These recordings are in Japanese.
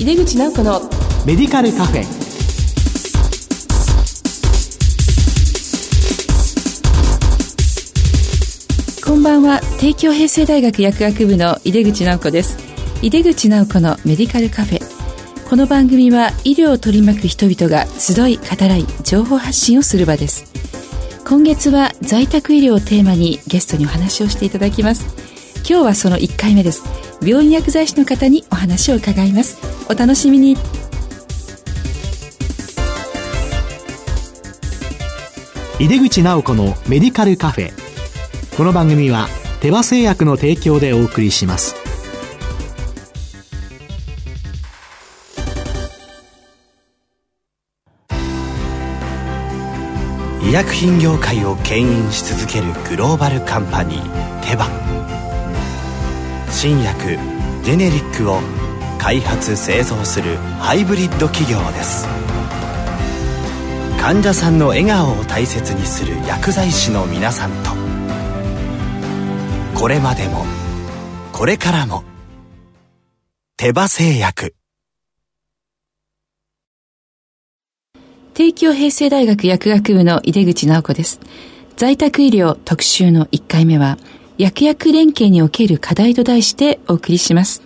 井出口直子のメディカルカフェ。こんばんは。帝京平成大学薬学部の井出口直子です。井出口直子のメディカルカフェ。この番組は医療を取り巻く人々が集い語らい情報発信をする場です。今月は在宅医療をテーマにゲストにお話をしていただきます今日はその1回目です。病院薬剤師の方にお話を伺います。お楽しみに。井出口直子のメディカルカフェ。この番組は手羽製薬の提供でお送りします。医薬品業界を牽引し続けるグローバルカンパニーテバ新薬ジェネリックを開発製造するハイブリッド企業です。患者さんの笑顔を大切にする薬剤師の皆さんと。これまでもこれからも手羽製薬。帝京平成大学薬学部の井出口直子です。在宅医療特集の1回目は薬薬連携における課題と題してお送りします。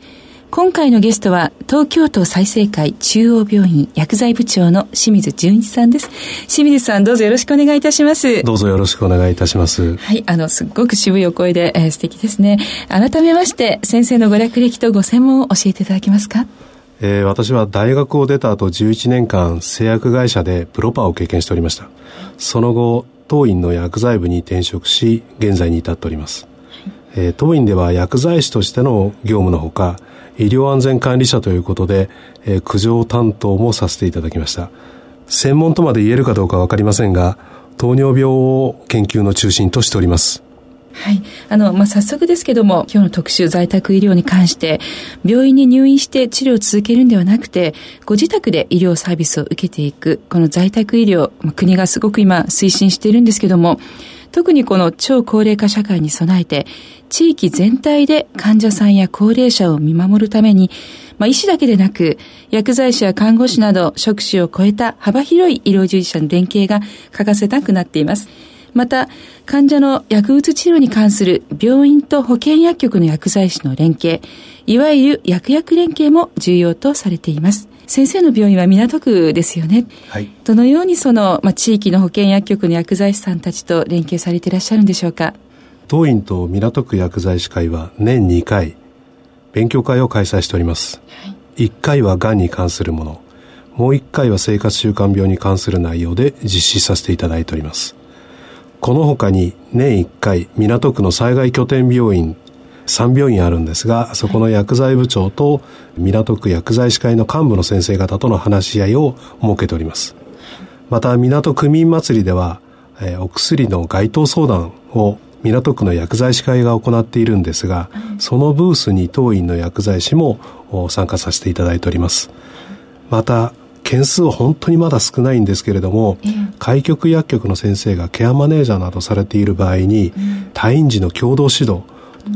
今回のゲストは東京都済生会中央病院薬剤部長の清水純一さんです。清水さんどうぞよろしくお願いいたします。どうぞよろしくお願いいたします。はいあのすっごく渋いお声で、えー、素敵ですね。改めまして先生のご略歴とご専門を教えていただけますか？えー、私は大学を出た後11年間製薬会社でプロパーを経験しておりました。その後当院の薬剤部に転職し現在に至っておりますえー、当院では薬剤師としての業務のほか、医療安全管理者ということで、えー、苦情担当もさせていただきました。専門とまで言えるかどうかわかりませんが、糖尿病を研究の中心としております。はい。あの、まあ、早速ですけども、今日の特集在宅医療に関して、病院に入院して治療を続けるんではなくて、ご自宅で医療サービスを受けていく、この在宅医療、まあ、国がすごく今推進しているんですけども、特にこの超高齢化社会に備えて、地域全体で患者さんや高齢者を見守るために、まあ、医師だけでなく、薬剤師や看護師など職種を超えた幅広い医療従事者の連携が欠かせなくなっています。また、患者の薬物治療に関する病院と保健薬局の薬剤師の連携、いわゆる薬薬連携も重要とされています。先生の病院は港区ですよね。はい。どのようにその、まあ、地域の保健薬局の薬剤師さんたちと連携されていらっしゃるんでしょうか？当院と港区薬剤師会は年2回、勉強会を開催しております。はい、1回はがんに関するもの、もう1回は生活習慣病に関する内容で実施させていただいております。この他に年1回、港区の災害拠点病院3病院あるんですが、そこの薬剤部長と港区薬剤師会の幹部の先生方との話し合いを設けております。また、港区民祭りでは、えー、お薬の該当相談を港区の薬剤師会が行っているんですが、そのブースに当院の薬剤師も参加させていただいております。また、件数は本当にまだ少ないんですけれども、開局薬局の先生がケアマネージャーなどされている場合に、退院時の共同指導、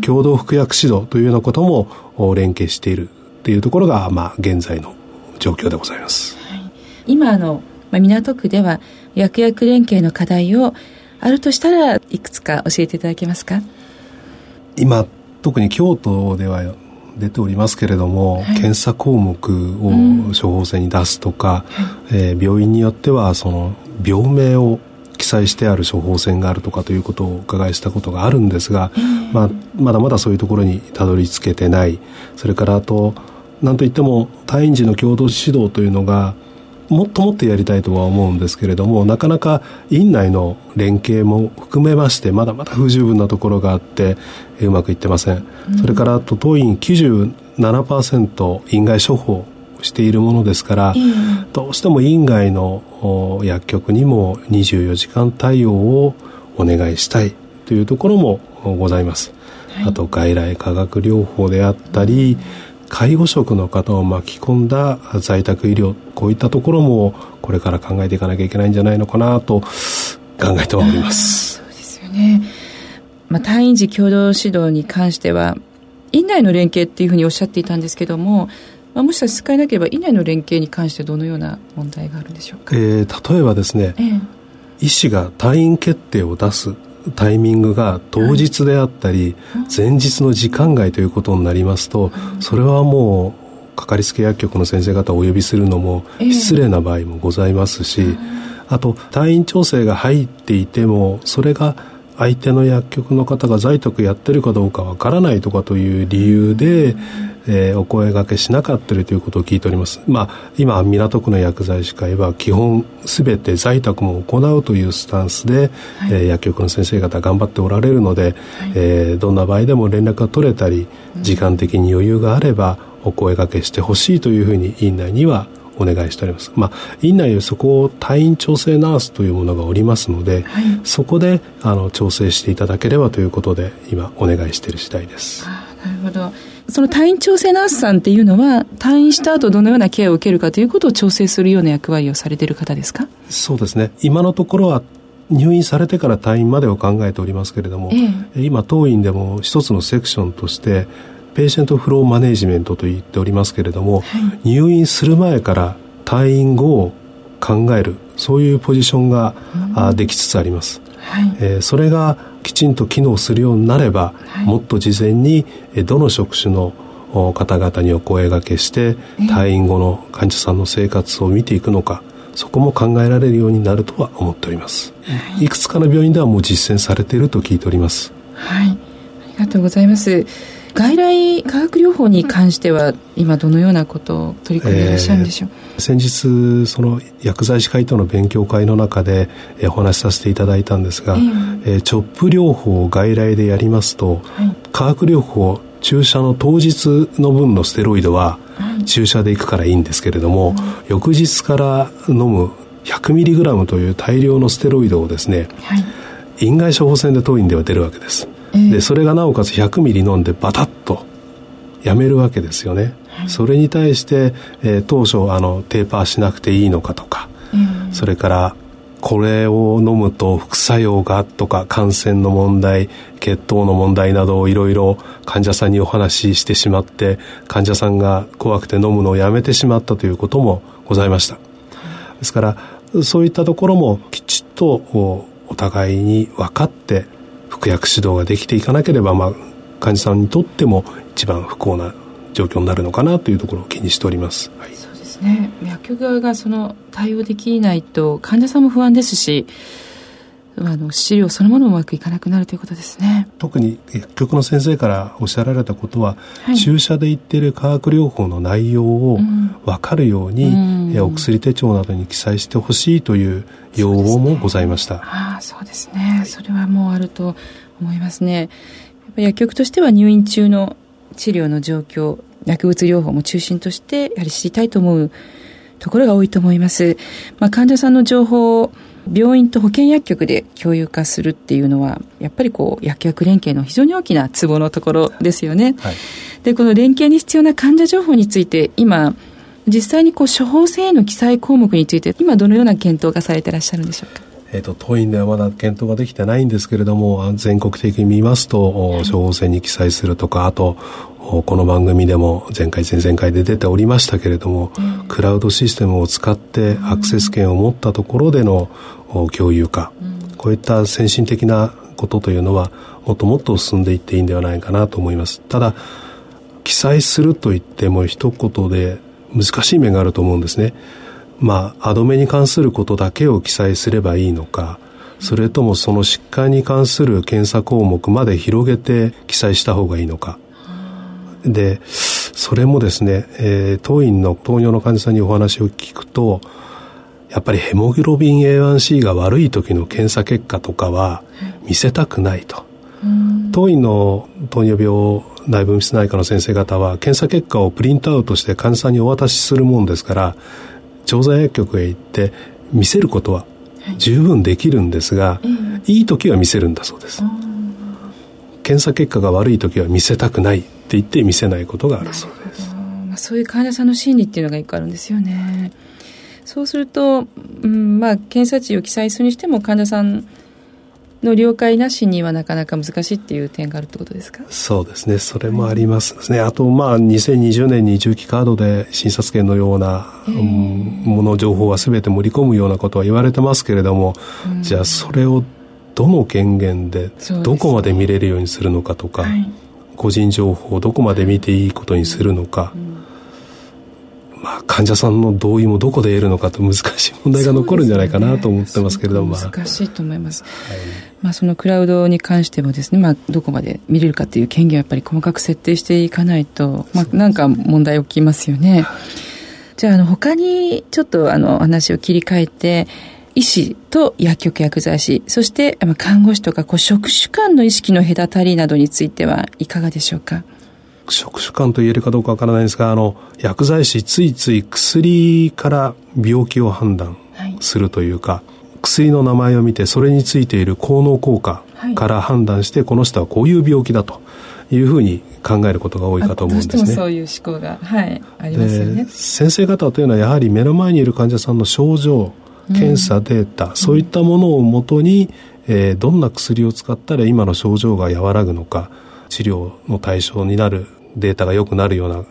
共同服薬指導というようなことも連携しているというところが、まあ、現在の状況でございます。はい、今あの、まあ、港区では薬薬連携の課題をあるとしたらいくつか教えていただけますか？今特に京都では出ておりますけれども、はい、検査項目を処方箋に出すとか、うん、えー、病院によってはその病名を記載してある処方箋があるとかということをお伺いしたことがあるんですが、まあ、まだまだそういうところにたどり着けてない。それからあと何といっても退院時の共同指導というのがもっともっとやりたいとは思うんですけれどもなかなか院内の連携も含めましてまだまだ不十分なところがあってうまくいってません、うん、それからあと当院97%院外処方しているものですから、どうしても院外の薬局にも24時間対応をお願いしたいというところもございます。はい、あと外来化学療法であったり、介護職の方を巻き込んだ在宅医療、こういったところもこれから考えていかなきゃいけないんじゃないのかなと考えております。そうですよね。まあ、退院時共同指導に関しては、院内の連携っていうふうにおっしゃっていたんですけども、まあ、もし差し支えなければ以内の連携に関してどのような問題があるんでしょうか、えー、例えばですね、ええ、医師が退院決定を出すタイミングが当日であったり、はい、前日の時間外ということになりますと、それはもうかかりつけ薬局の先生方をお呼びするのも失礼な場合もございますし、えあと退院調整が入っていてもそれが相手の薬局の方が在宅やってるかどうかわからないとかという理由で、えー、お声がけしなかったりということを聞いております。まあ、今、港区の薬剤師会は基本すべて在宅も行うというスタンスで、はい、えー、薬局の先生方頑張っておられるので、はい、えー、どんな場合でも連絡が取れたり、時間的に余裕があれば、お声がけしてほしいというふうに院内にはお願いしております。まあ、院内でそこを退院調整ナースというものがおりますので、はい、そこであの調整していただければということで、今お願いしている次第です。なるほど。その退院調整ナースさんっていうのは、退院した後どのようなケアを受けるかということを調整するような役割をされている方ですか？そうですね。今のところは入院されてから退院までを考えておりますけれども、ええ、今当院でも一つのセクションとしてペーシェントフローマネジメントと言っておりますけれども、はい、入院する前から退院後を考えるそういうポジションが、うん、できつつあります、はい、えー、それがきちんと機能するようになれば、はい、もっと事前にどの職種の方々にお声がけして退院後の患者さんの生活を見ていくのかそこも考えられるようになるとは思っております、はい、いくつかの病院ではもう実践されていると聞いております。はい。ありがとうございます外来化学療法に関しては今どのようなことを取り組んでいらっしゃるんでしょう、えー、先日その薬剤師会との勉強会の中で、えー、お話しさせていただいたんですが、えー、えー、チョップ療法を外来でやりますと、はい、化学療法注射の当日の分のステロイドは注射でいくからいいんですけれども、はい、翌日から飲む 100mg という大量のステロイドをですね、はい、院外処方箋で当院では出るわけです。でそれがなおかつ100ミリ飲んでバタッとやめるわけですよね、はい、それに対して、えー、当初あのテーパーしなくていいのかとか、それからこれを飲むと副作用がとか感染の問題血糖の問題などをいろいろ患者さんにお話ししてしまって患者さんが怖くて飲むのをやめてしまったということもございました。ですからそういったところもきちっとお互いに分かって服薬指導ができていかなければ、まあ、患者さんにとっても一番不幸な状況になるのかなというところを気にしております。はい、そうですね薬局側がその対応できないと患者さんも不安ですしあの資料そのものもうまくいかなくなるということですね特に薬局の先生からおっしゃられたことは、はい、注射で言っている化学療法の内容を分かるように、うん、お薬手帳などに記載してほしいという要望もございました。ああそうですね、はい、それはもうあると思いますね。薬局としては入院中の治療の状況薬物療法も中心としてやはり知りたいと思うところが多いと思います。まあ、患者さんの情報を病院と保健薬局で共有化するっていうのは、やっぱりこう、薬局連携の非常に大きなツボのところですよね。はい、で、この連携に必要な患者情報について、今、実際にこう処方箋への記載項目について、今どのような検討がされていらっしゃるんでしょうか？えーと、当院ではまだ検討ができてないんですけれども全国的に見ますと、はい、処方箋に記載するとかあとこの番組でも前回前々回で出ておりましたけれども、うん、クラウドシステムを使ってアクセス権を持ったところでの共有化、うん、こういった先進的なことというのはもっともっと進んでいっていいんではないかなと思います。ただ記載するといっても一言で難しい面があると思うんですねまあ歯止めに関することだけを記載すればいいのかそれともその疾患に関する検査項目まで広げて記載した方がいいのか。でそれもですね、えー、当院の糖尿の患者さんにお話を聞くとやっぱりヘモグロビン A1C が悪い時の検査結果とかは見せたくないと。当院の糖尿病内分泌内科の先生方は検査結果をプリントアウトして患者さんにお渡しするもんですから調剤薬局へ行って見せることは十分できるんですが、はい、いい時は見せるんだそうです。検査結果が悪い時は見せたくないって言って見せないことがあるそうです。まあ、そういう患者さんの心理っていうのが一個あるんですよね。そうすると、うんまあ、検査値を記載するにしても患者さんの了解なしにはなかなか難しいっていう点があるってことですか？そうですね。それもありますですね。あと、まあ、2020年に重機カードで診察券のような、うん、もの情報は全て盛り込むようなことは言われてますけれども、うん、じゃあそれをどの権限でどこまで見れるようにするのかとか、ねはい、個人情報をどこまで見ていいことにするのか、うんまあ、患者さんの同意もどこで得るのかと難しい問題が残るんじゃないかなと思ってますけれども、ね、難しいと思います、はい、まあ、そのクラウドに関してもですね、まあ、どこまで見れるかという権限をやっぱり細かく設定していかないと、まあ、なんか問題起きますよね。じゃあ、あの、他にちょっとあの、話を切り替えて、医師と薬局薬剤師、そして看護師とかこう職種間の意識の隔たりなどについてはいかがでしょうか？職種間と言えるかどうかわからないんですが、あの、薬剤師ついつい薬から病気を判断するというか、はい、薬の名前を見てそれについている効能効果から判断して、はい、この人はこういう病気だというふうに考えることが多いかと思うんですね。そういう思考が、はい、ありますよね。先生方というのはやはり目の前にいる患者さんの症状、検査データ、うん、そういったものをもとに、えー、どんな薬を使ったら今の症状が和らぐのか、治療の対象になるデータが良くなるような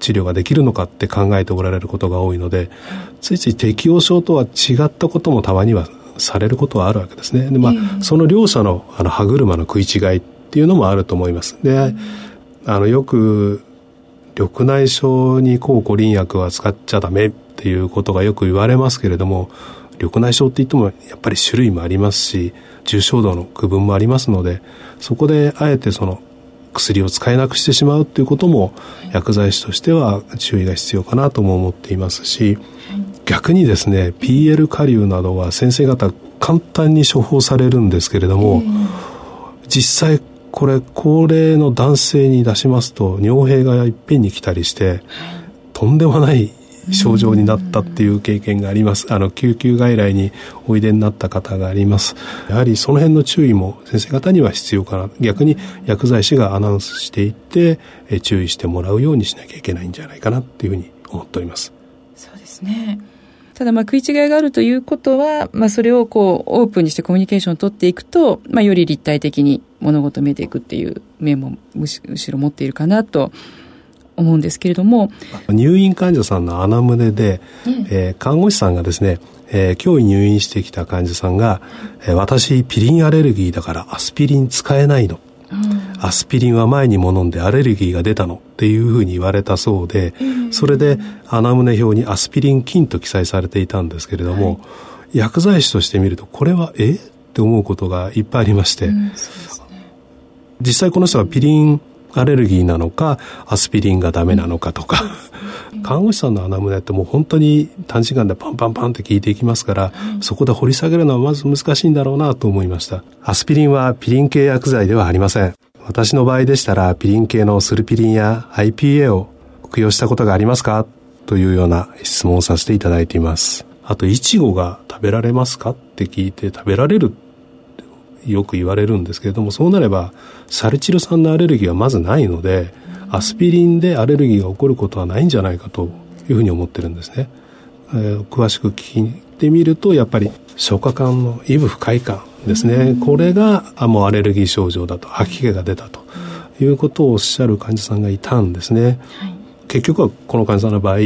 治療ができるのかって考えておられることが多いので、ついつい適応症とは違ったこともたまにはされることはあるわけですね。で、まあ、その両者のあの歯車の食い違いっていうのもあると思います。で、あの、よく、緑内障に抗コリン薬は使っちゃダメっていうことがよく言われますけれども、緑内障って言ってもやっぱり種類もありますし、重症度の区分もありますので、そこであえてその薬を使えなくしてしまうっていうことも薬剤師としては注意が必要かなとも思っていますし逆にですね PL 下流などは先生方簡単に処方されるんですけれども実際これ高齢の男性に出しますと尿閉がいっぺんに来たりしてとんでもない症状になったっていう経験があります。あの、救急外来においでになった方があります。やはりその辺の注意も先生方には必要かな。逆に薬剤師がアナウンスしていって、え注意してもらうようにしなきゃいけないんじゃないかなっていうふうに思っております。そうですね。ただまあ食い違いがあるということは、まあそれをこうオープンにしてコミュニケーションを取っていくと、まあより立体的に物事を見ていくっていう面もむしろ持っているかなと思うんですけれども入院患者さんの穴胸で、うん、えー、看護師さんがですね、えー、今日入院してきた患者さんが、えー、私ピリンアレルギーだからアスピリン使えないの、うん、アスピリンは前にも飲んでアレルギーが出たの。っていうふうに言われたそうで、うん、それで穴胸表にアスピリン菌と記載されていたんですけれども、はい、薬剤師として見るとこれはえ？って思うことがいっぱいありまして、ね、実際この人はピリンアレルギーなのかアスピリンがダメなのかとか、看護師さんの穴胸ってもう本当に短時間でパンパンパンって効いていきますから、そこで掘り下げるのはまず難しいんだろうなと思いました。アスピリンはピリン系薬剤ではありません。私の場合でしたらピリン系のスルピリンや IPA を服用したことがありますか？というような質問をさせていただいています。あと、イチゴが食べられますか？って聞いて食べられるよく言われるんですけれども、そうなれば、サルチル酸のアレルギーはまずないので、アスピリンでアレルギーが起こることはないんじゃないかというふうに思ってるんですね。えー、詳しく聞いてみると、やっぱり消化管の異部不快感ですね。これが、あ、もうアレルギー症状だと、吐き気が出たということをおっしゃる患者さんがいたんですね。はい、結局はこの患者さんの場合、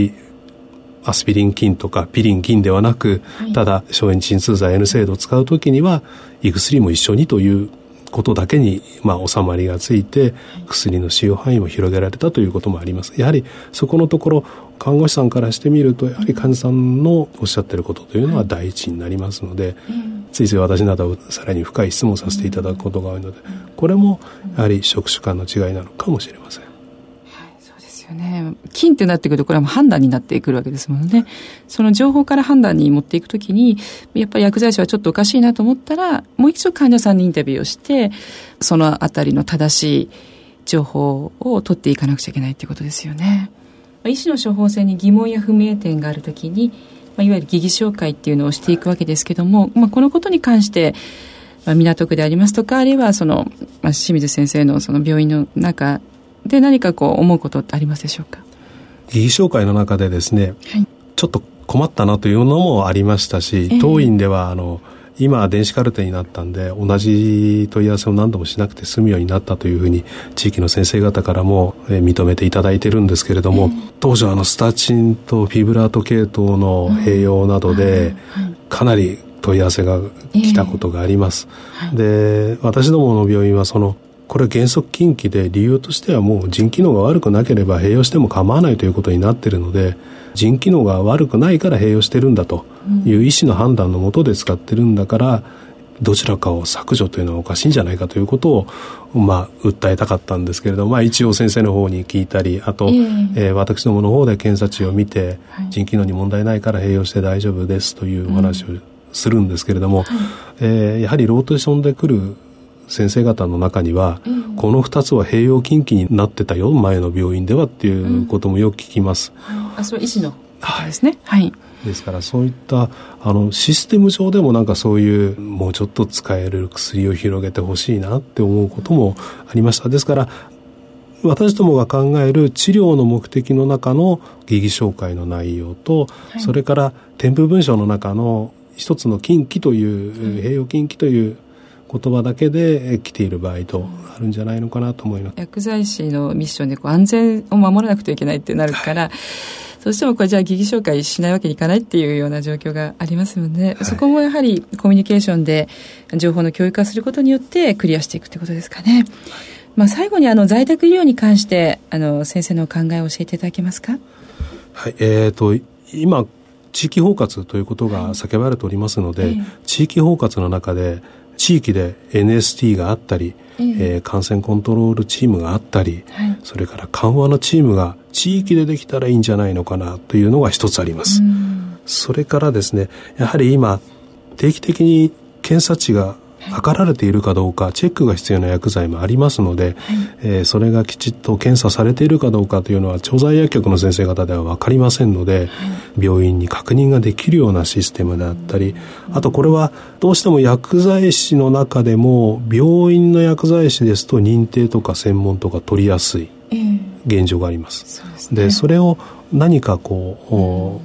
アスピリン菌とかピリン菌ではなく、ただ消炎鎮痛剤 N 制度を使うときには胃薬も一緒にということだけに、まあ、収まりがついて、薬の使用範囲も広げられたということもあります。やはり、そこのところ、看護師さんからしてみると、やはり患者さんのおっしゃってることというのは第一になりますので、ついつい私などさらに深い質問させていただくことが多いので、これもやはり職種間の違いなのかもしれません。よね。金ってなってくると、これはもう判断になってくるわけですもんね。その情報から判断に持っていくときに、やっぱり薬剤師はちょっとおかしいなと思ったら、もう一度患者さんにインタビューをして、そのあたりの正しい情報を取っていかなくちゃいけないっていうことですよね。医師の処方箋に疑問や不明点があるときに、まあ、いわゆる疑義紹介っていうのをしていくわけですけども、まあ、このことに関して、まあ、港区でありますとか、あるいはその、まあ、清水先生のその病院の中で何かこう思うことってありますでしょうか？疑義紹介の中でですね、はい、ちょっと困ったなというのもありましたし、えー、当院ではあの今電子カルテになったんで同じ問い合わせを何度もしなくて済むようになったというふうに地域の先生方からも認めていただいてるんですけれども、えー、当初あのスタチンとフィブラート系統の併用などでかなり問い合わせが来たことがあります、えーはい、で私どもの病院はそのこれ原則禁忌で理由としてはもう腎機能が悪くなければ併用しても構わないということになっているので腎機能が悪くないから併用してるんだという医師の判断のもとで使ってるんだから、どちらかを削除というのはおかしいんじゃないかということを、まあ、訴えたかったんですけれども、まあ、一応先生の方に聞いたりあと、えー、えー、私どもの方で検査値を見て、はい、腎機能に問題ないから併用して大丈夫ですというお話をするんですけれども、うんはい、えー、やはりローテーションで来る先生方の中には、うん、この2つは併用禁忌になってたよ前の病院ではっていうこともよく聞きます。うん、あそれ医師の方ですね。はい、はいですからそういったあのシステム上でもなんかそういうもうちょっと使える薬を広げてほしいなって思うこともありました。ですから私どもが考える治療の目的の中の疑義紹介の内容と、はい、それから添付文書の中の一つの禁忌という、併用禁忌という言葉だけで来ている場合とあるんじゃないのかなと思います。薬剤師のミッションでこう安全を守らなくてはいけないってなるから、はいどうしてもこれじゃあ疑義紹介しないわけにいかないっていうような状況がありますので、はい、そこもやはりコミュニケーションで情報の教育化することによってクリアしていくってことですかね。まあ、最後にあの在宅医療に関してあの先生の考えを教えていただけますか？はい、えーと、今地域包括ということが叫ばれておりますので、はい、地域包括の中で地域で NST があったり、えー、感染コントロールチームがあったり、はい、それから緩和のチームが地域でできたらいいんじゃないのかなというのが一つあります。それからですね、やはり今、定期的に検査値が測られているかどうかチェックが必要な薬剤もありますので、はい、えー、それがきちっと検査されているかどうかというのは調剤薬局の先生方では分かりませんので、はい、病院に確認ができるようなシステムであったり、あとこれはどうしても薬剤師の中でも病院の薬剤師ですと認定とか専門とか取りやすい現状があります。で、ね、それを何かこ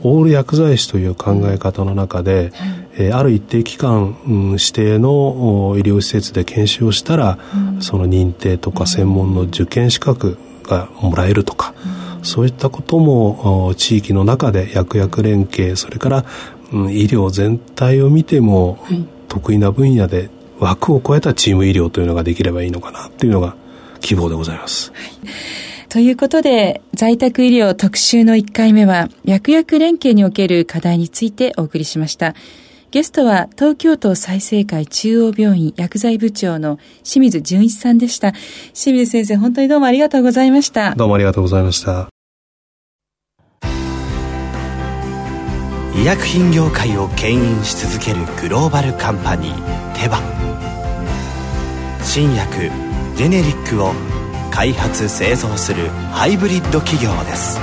う、オール薬剤師という考え方の中で、えー、ある一定期間、うん、指定の医療施設で研修をしたら、うん、その認定とか専門の受験資格がもらえるとか、うん、そういったことも地域の中で薬薬連携それから、うん、医療全体を見ても、はい、得意な分野で枠を超えたチーム医療というのができればいいのかなというのが希望でございます。はい。ということで、在宅医療特集の1回目は、薬薬連携における課題についてお送りしました。ゲストは東京都済生会中央病院薬剤部長の清水純一さんでした。清水先生、本当にどうもありがとうございました。どうもありがとうございました。医薬品業界を牽引し続けるグローバルカンパニーテバ新薬ジェネリックを開発製造するハイブリッド企業です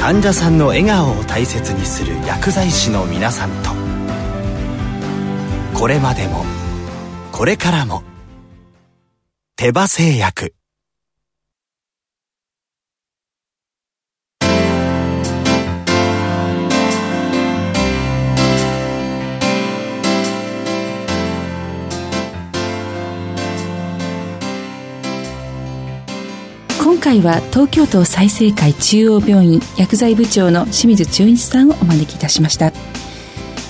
患者さんの笑顔を大切にする薬剤師の皆さんと。これまでもこれからも手羽製薬。今回は東京都済生会中央病院薬剤部長の清水純一さんをお招きいたしました。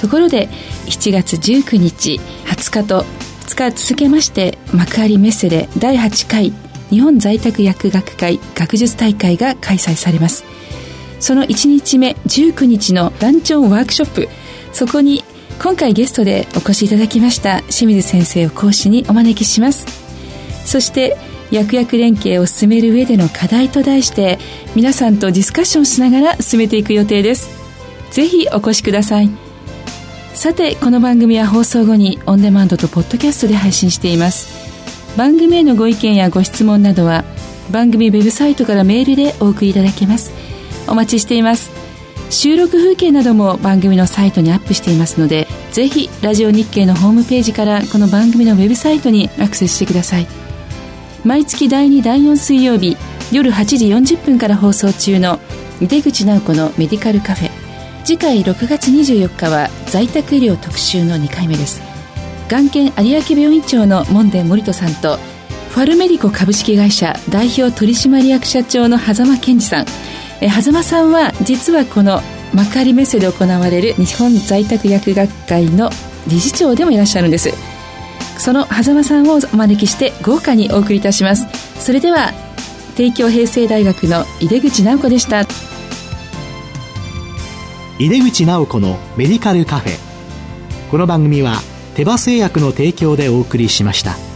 ところで7月19日20日と2日続けまして幕張メッセで第8回日本在宅薬学会学術大会が開催されます。その1日目19日のランチョンワークショップ。そこに今回ゲストでお越しいただきました清水先生を講師にお招きします。そして薬薬連携を進める上での課題と題して皆さんとディスカッションしながら進めていく予定です。ぜひお越しください。さてこの番組は放送後にオンデマンドとポッドキャストで配信しています。番組へのご意見やご質問などは番組ウェブサイトからメールでお送りいただけます。お待ちしています。収録風景なども番組のサイトにアップしていますのでぜひラジオ日経のホームページからこの番組のウェブサイトにアクセスしてください。毎月第2第4水曜日夜8時40分から放送中の出口直子のメディカルカフェ。次回6月24日は在宅医療特集の2回目です。眼研有明病院長の門田森人さんとファルメディコ株式会社代表取締役社長の狭間健二さん。え狭間さんは実はこの幕張メッセで行われる日本在宅薬学会の理事長でもいらっしゃるんです。その狭間さんをお招きして豪華にお送りいたします。それでは帝京平成大学の井出口直子でした。井出口直子のメディカルカフェ。この番組は手羽製薬の提供でお送りしました。